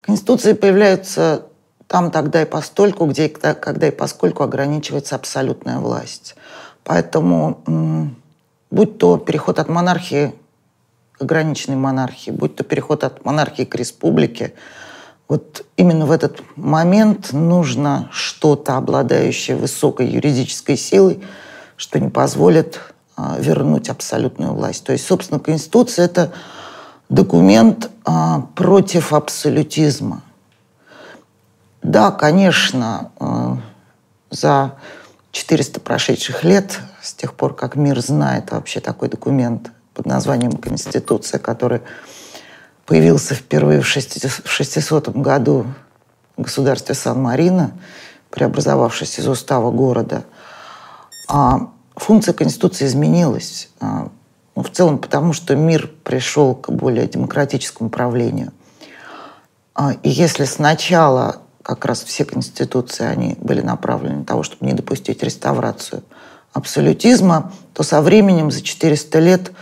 Конституции появляются там тогда и постольку, где когда и поскольку ограничивается абсолютная власть. Поэтому будь то переход от монархии к ограниченной монархии, будь то переход от монархии к республике, вот именно в этот момент нужно что-то, обладающее высокой юридической силой, что не позволит а, вернуть абсолютную власть. То есть, собственно, Конституция – это документ а, против абсолютизма. Да, конечно, а, за 400 прошедших лет, с тех пор, как мир знает вообще такой документ под названием Конституция, который появился впервые в 600 году в государстве Сан-Марино, преобразовавшись из устава города, а функция Конституции изменилась. А, ну, в целом потому, что мир пришел к более демократическому правлению. А, и если сначала как раз все конституции, они были направлены на того, чтобы не допустить реставрацию абсолютизма, то со временем, за 400 лет,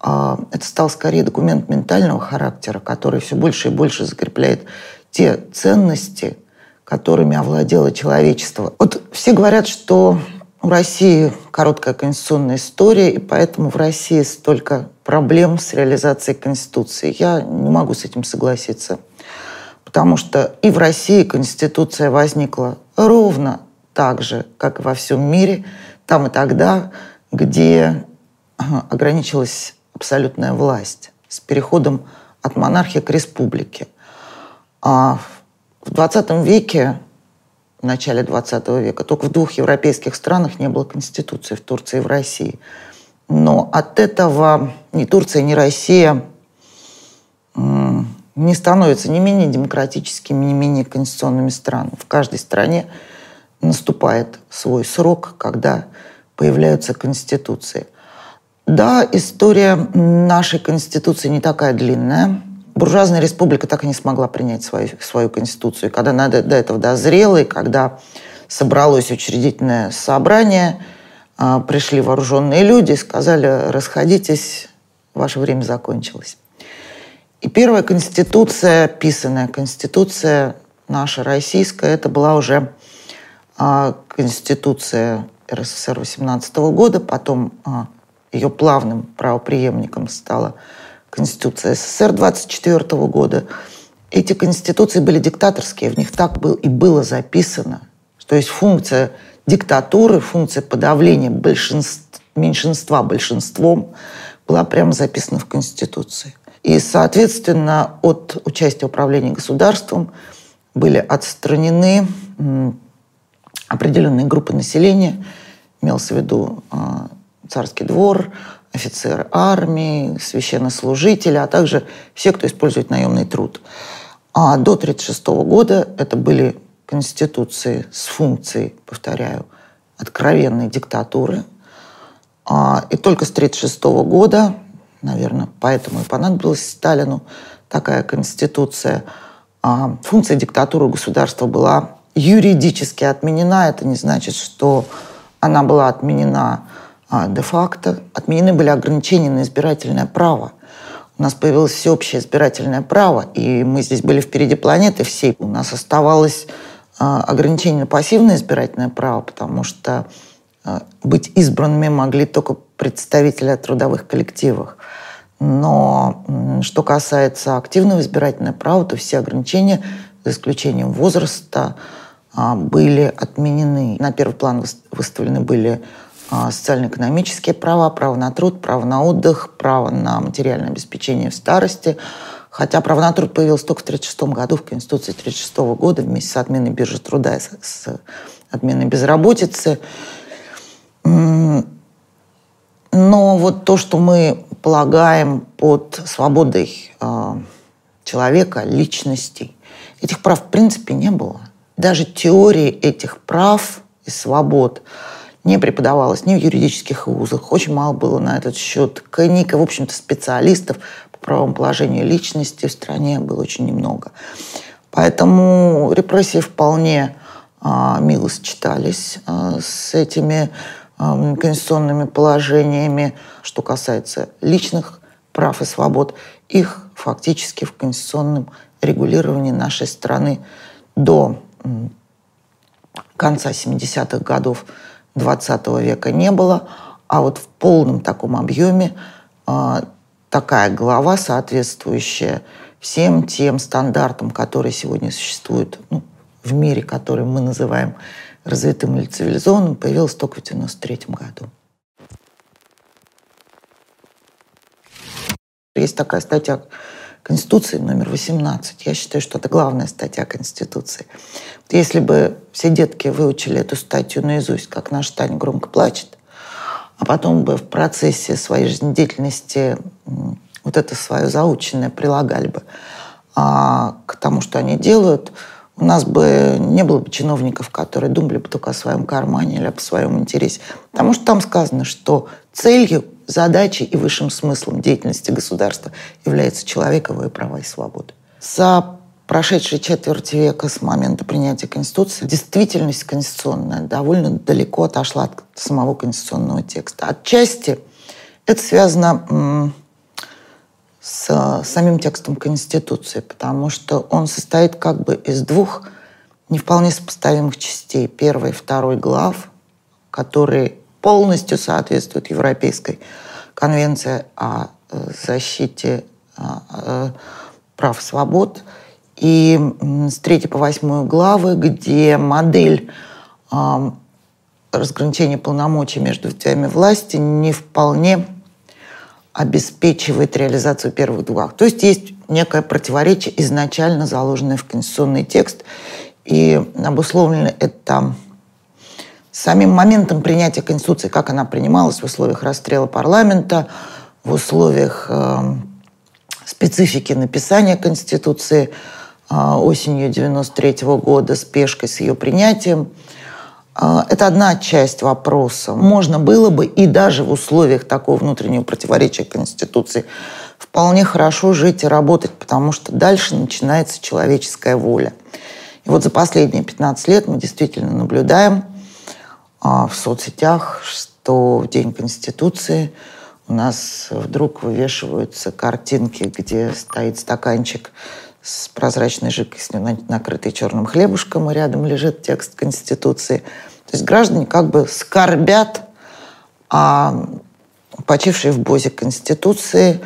а, это стал скорее документ ментального характера, который все больше и больше закрепляет те ценности, которыми овладело человечество. Вот все говорят, что у России короткая конституционная история, и поэтому в России столько проблем с реализацией Конституции. Я не могу с этим согласиться, потому что и в России Конституция возникла ровно так же, как и во всем мире, там и тогда, где ограничилась абсолютная власть с переходом от монархии к республике. А в 20 веке в начале 20 века. Только в двух европейских странах не было конституции, в Турции и в России. Но от этого ни Турция, ни Россия не становятся ни менее демократическими, ни менее конституционными странами. В каждой стране наступает свой срок, когда появляются конституции. Да, история нашей конституции не такая длинная – буржуазная республика так и не смогла принять свою, свою конституцию. Когда надо до этого дозрела, и когда собралось учредительное собрание, а, пришли вооруженные люди, сказали, расходитесь, ваше время закончилось. И первая конституция, писанная конституция наша российская, это была уже а, конституция РСФСР 18 года, потом а, ее плавным правоприемником стала Конституция СССР 24 года. Эти конституции были диктаторские, в них так был, и было записано. То есть функция диктатуры, функция подавления большинств, меньшинства большинством была прямо записана в Конституции. И, соответственно, от участия в управлении государством были отстранены определенные группы населения, имелся в виду а, царский двор, офицеры армии, священнослужители, а также все, кто использует наемный труд. А до 1936 года это были конституции с функцией, повторяю, откровенной диктатуры. А, и только с 1936 года, наверное, поэтому и понадобилась Сталину такая конституция, а, функция диктатуры государства была юридически отменена. Это не значит, что она была отменена а де-факто отменены были ограничения на избирательное право. У нас появилось всеобщее избирательное право, и мы здесь были впереди планеты всей. У нас оставалось а, ограничение на пассивное избирательное право, потому что быть избранными могли только представители трудовых коллективов. Но что касается активного избирательного права, то все ограничения, за исключением возраста, а, были отменены. На первый план выставлены были а, социально-экономические права, право на труд, право на отдых, право на материальное обеспечение в старости. Хотя право на труд появилось только в 1936 году, в Конституции 1936 года, вместе с отменой биржи труда и с отменой безработицы. Но вот то, что мы полагаем под свободой э, человека, личностей, этих прав в принципе не было. Даже теории этих прав и свобод – не преподавалось ни в юридических вузах, очень мало было на этот счет книг, в общем-то, специалистов по правовому положению личности в стране было очень немного. Поэтому репрессии вполне а, мило сочетались а, с этими а, конституционными положениями. Что касается личных прав и свобод, их фактически в конституционном регулировании нашей страны до конца 70-х годов 20 века не было, а вот в полном таком объеме такая глава, соответствующая всем тем стандартам, которые сегодня существуют ну, в мире, который мы называем развитым или цивилизованным, появилась только в 1993 году. Есть такая статья Конституции номер 18. Я считаю, что это главная статья Конституции. Если бы все детки выучили эту статью наизусть, как наш Таня громко плачет, а потом бы в процессе своей жизнедеятельности вот это свое заученное прилагали бы а, к тому, что они делают – у нас бы не было бы чиновников, которые думали бы только о своем кармане или о своем интересе. Потому что там сказано, что целью, задачей и высшим смыслом деятельности государства является человековые права и свободы. За прошедшие четверть века с момента принятия Конституции действительность конституционная довольно далеко отошла от самого конституционного текста. Отчасти это связано с самим текстом Конституции, потому что он состоит как бы из двух не вполне сопоставимых частей. Первой и второй глав, которые полностью соответствуют Европейской конвенции о э, защите э, прав и свобод. И с третьей по восьмую главы, где модель разграничения полномочий между ветвями власти не вполне обеспечивает реализацию первых двух. То есть есть некое противоречие, изначально заложенное в конституционный текст, и обусловлено это самим моментом принятия Конституции, как она принималась в условиях расстрела парламента, в условиях э, специфики написания Конституции э, осенью 93 года, спешкой с ее принятием – это одна часть вопроса. Можно было бы и даже в условиях такого внутреннего противоречия Конституции вполне хорошо жить и работать, потому что дальше начинается человеческая воля. И вот за последние 15 лет мы действительно наблюдаем а, в соцсетях, что в День Конституции у нас вдруг вывешиваются картинки, где стоит стаканчик с прозрачной жидкостью, накрытой черным хлебушком, и рядом лежит текст Конституции. То есть граждане как бы скорбят о почившей в Бозе Конституции,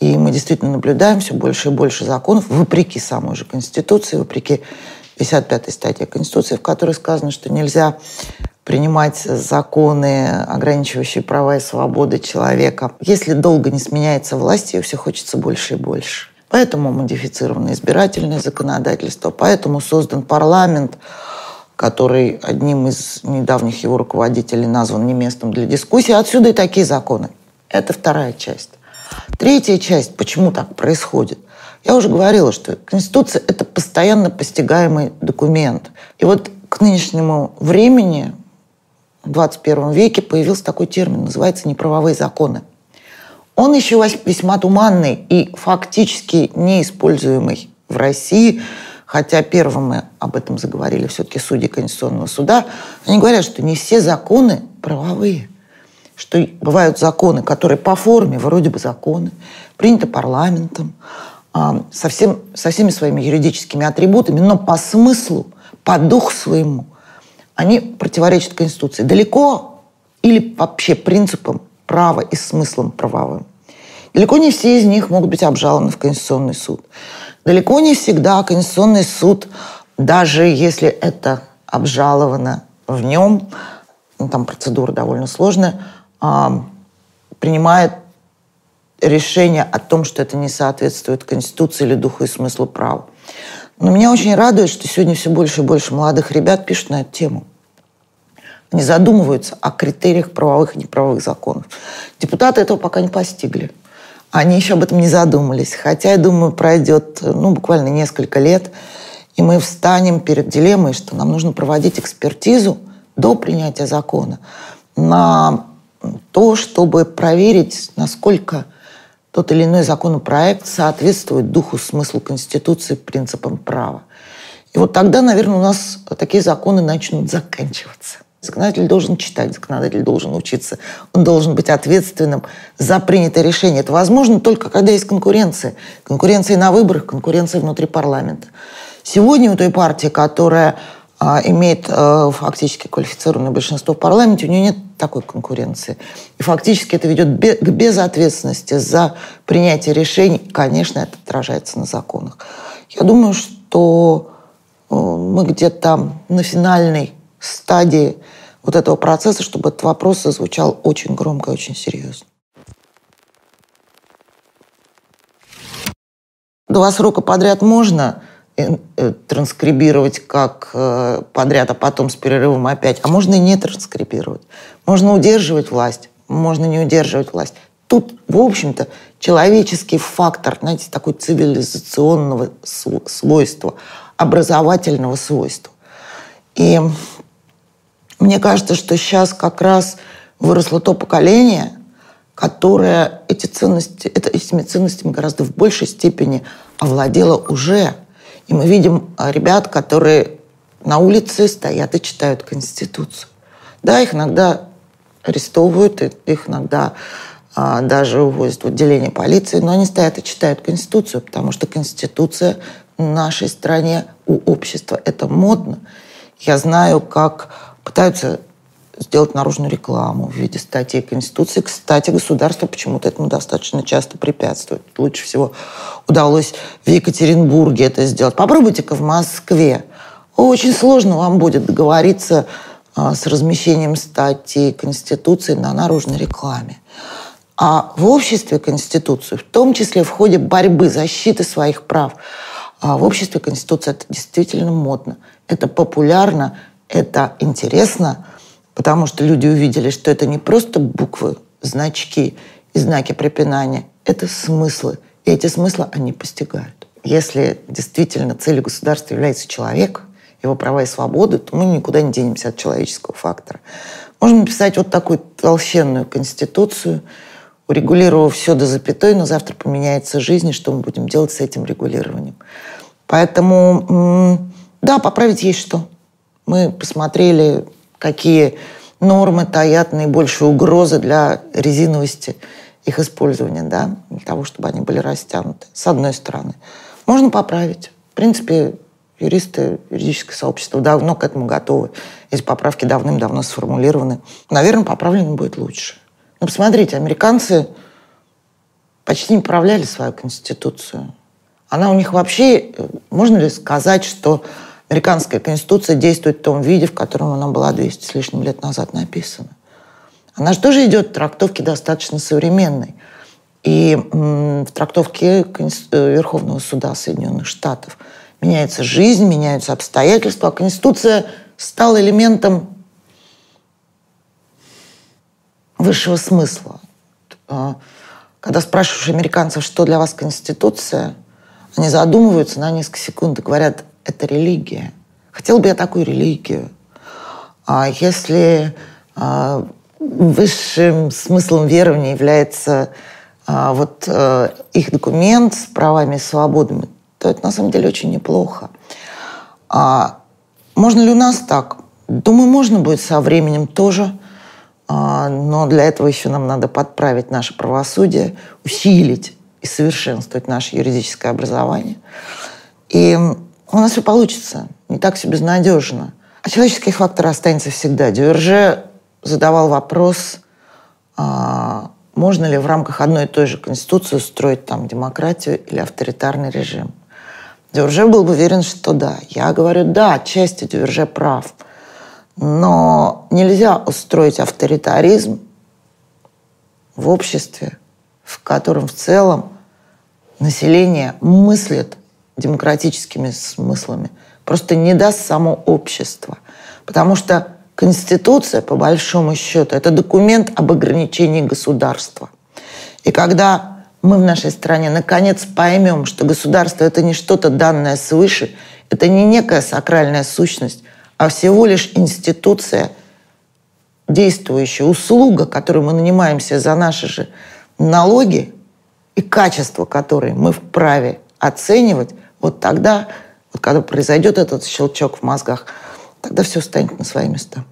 и мы действительно наблюдаем все больше и больше законов, вопреки самой же Конституции, вопреки 55-й статье Конституции, в которой сказано, что нельзя принимать законы, ограничивающие права и свободы человека. Если долго не сменяется власть, ее все хочется больше и больше. Поэтому модифицировано избирательное законодательство, поэтому создан парламент, который одним из недавних его руководителей назван не местом для дискуссии. Отсюда и такие законы. Это вторая часть. Третья часть, почему так происходит. Я уже говорила, что Конституция – это постоянно постигаемый документ. И вот к нынешнему времени, в 21 веке, появился такой термин, называется неправовые законы. Он еще весьма туманный и фактически неиспользуемый в России, хотя первым мы об этом заговорили все-таки судьи Конституционного суда, они говорят, что не все законы правовые, что бывают законы, которые по форме вроде бы законы, приняты парламентом, а, со, всем, со всеми своими юридическими атрибутами, но по смыслу, по духу своему, они противоречат Конституции. Далеко или вообще принципам права и смыслом правовым. Далеко не все из них могут быть обжалованы в Конституционный суд. Далеко не всегда Конституционный суд, даже если это обжаловано в нем, ну, там процедура довольно сложная, а, принимает решение о том, что это не соответствует Конституции или духу и смыслу права. Но меня очень радует, что сегодня все больше и больше молодых ребят пишут на эту тему не задумываются о критериях правовых и неправовых законов. Депутаты этого пока не постигли. Они еще об этом не задумались. Хотя, я думаю, пройдет ну, буквально несколько лет, и мы встанем перед дилеммой, что нам нужно проводить экспертизу до принятия закона. на то, чтобы проверить, насколько тот или иной законопроект соответствует духу, смыслу Конституции, принципам права. И вот тогда, наверное, у нас такие законы начнут заканчиваться. Законодатель должен читать, законодатель должен учиться, он должен быть ответственным за принятое решение. Это возможно только когда есть конкуренция. Конкуренция на выборах, конкуренция внутри парламента. Сегодня у той партии, которая а, имеет а, фактически квалифицированное большинство в парламенте, у нее нет такой конкуренции. И фактически это ведет к безответственности за принятие решений. Конечно, это отражается на законах. Я думаю, что э, мы где-то на финальной стадии вот этого процесса, чтобы этот вопрос звучал очень громко и очень серьезно. Два срока подряд можно э, э, транскрибировать как э, подряд, а потом с перерывом опять. А можно и не транскрибировать. Можно удерживать власть, можно не удерживать власть. Тут, в общем-то, человеческий фактор, знаете, такой цивилизационного свойства, образовательного свойства. И мне кажется, что сейчас как раз выросло то поколение, которое эти ценности, это, этими ценностями гораздо в большей степени овладело уже. И мы видим а, ребят, которые на улице стоят и читают Конституцию. Да, их иногда арестовывают, их иногда а, даже увозят в отделение полиции, но они стоят и читают Конституцию, потому что Конституция в нашей стране у общества это модно. Я знаю, как пытаются сделать наружную рекламу в виде статей Конституции. Кстати, государство почему-то этому достаточно часто препятствует. Лучше всего удалось в Екатеринбурге это сделать. Попробуйте-ка в Москве. Очень сложно вам будет договориться а, с размещением статей Конституции на наружной рекламе. А в обществе Конституцию, в том числе в ходе борьбы, защиты своих прав, а в обществе Конституция это действительно модно, это популярно, это интересно, потому что люди увидели, что это не просто буквы, значки и знаки препинания, это смыслы. И эти смыслы они постигают. Если действительно целью государства является человек, его права и свободы, то мы никуда не денемся от человеческого фактора. Можно написать вот такую толщенную конституцию, урегулировав все до запятой, но завтра поменяется жизнь, и что мы будем делать с этим регулированием. Поэтому, да, поправить есть что. Мы посмотрели, какие нормы таят наибольшие угрозы для резиновости их использования, да, для того, чтобы они были растянуты, с одной стороны. Можно поправить. В принципе, юристы, юридическое сообщество давно к этому готовы. Эти поправки давным-давно сформулированы. Наверное, поправлено будет лучше. Но посмотрите, американцы почти не поправляли свою конституцию. Она у них вообще, э, можно ли сказать, что Американская конституция действует в том виде, в котором она была 200 с лишним лет назад написана. Она же тоже идет в трактовке достаточно современной. И в трактовке э, Верховного суда Соединенных Штатов меняется жизнь, меняются обстоятельства. А Конституция стала элементом высшего смысла. А, когда спрашиваешь американцев, что для вас Конституция, они задумываются на несколько секунд и говорят, это религия. Хотел бы я такую религию. А если а, высшим смыслом верования является а, вот а, их документ с правами и свободами, то это на самом деле очень неплохо. А, можно ли у нас так? Думаю, можно будет со временем тоже, а, но для этого еще нам надо подправить наше правосудие, усилить и совершенствовать наше юридическое образование. И у нас все получится. Не так все безнадежно. А человеческий фактор останется всегда. Дюрже задавал вопрос, а, можно ли в рамках одной и той же Конституции устроить там демократию или авторитарный режим. Дюрже был бы уверен, что да. Я говорю, да, отчасти Дюрже прав. Но нельзя устроить авторитаризм в обществе, в котором в целом население мыслит демократическими смыслами. Просто не даст само общество. Потому что Конституция, по большому счету, это документ об ограничении государства. И когда мы в нашей стране наконец поймем, что государство это не что-то данное свыше, это не некая сакральная сущность, а всего лишь институция, действующая услуга, которую мы нанимаемся за наши же налоги, и качество которой мы вправе оценивать, вот тогда, вот когда произойдет этот щелчок в мозгах, тогда все станет на свои места.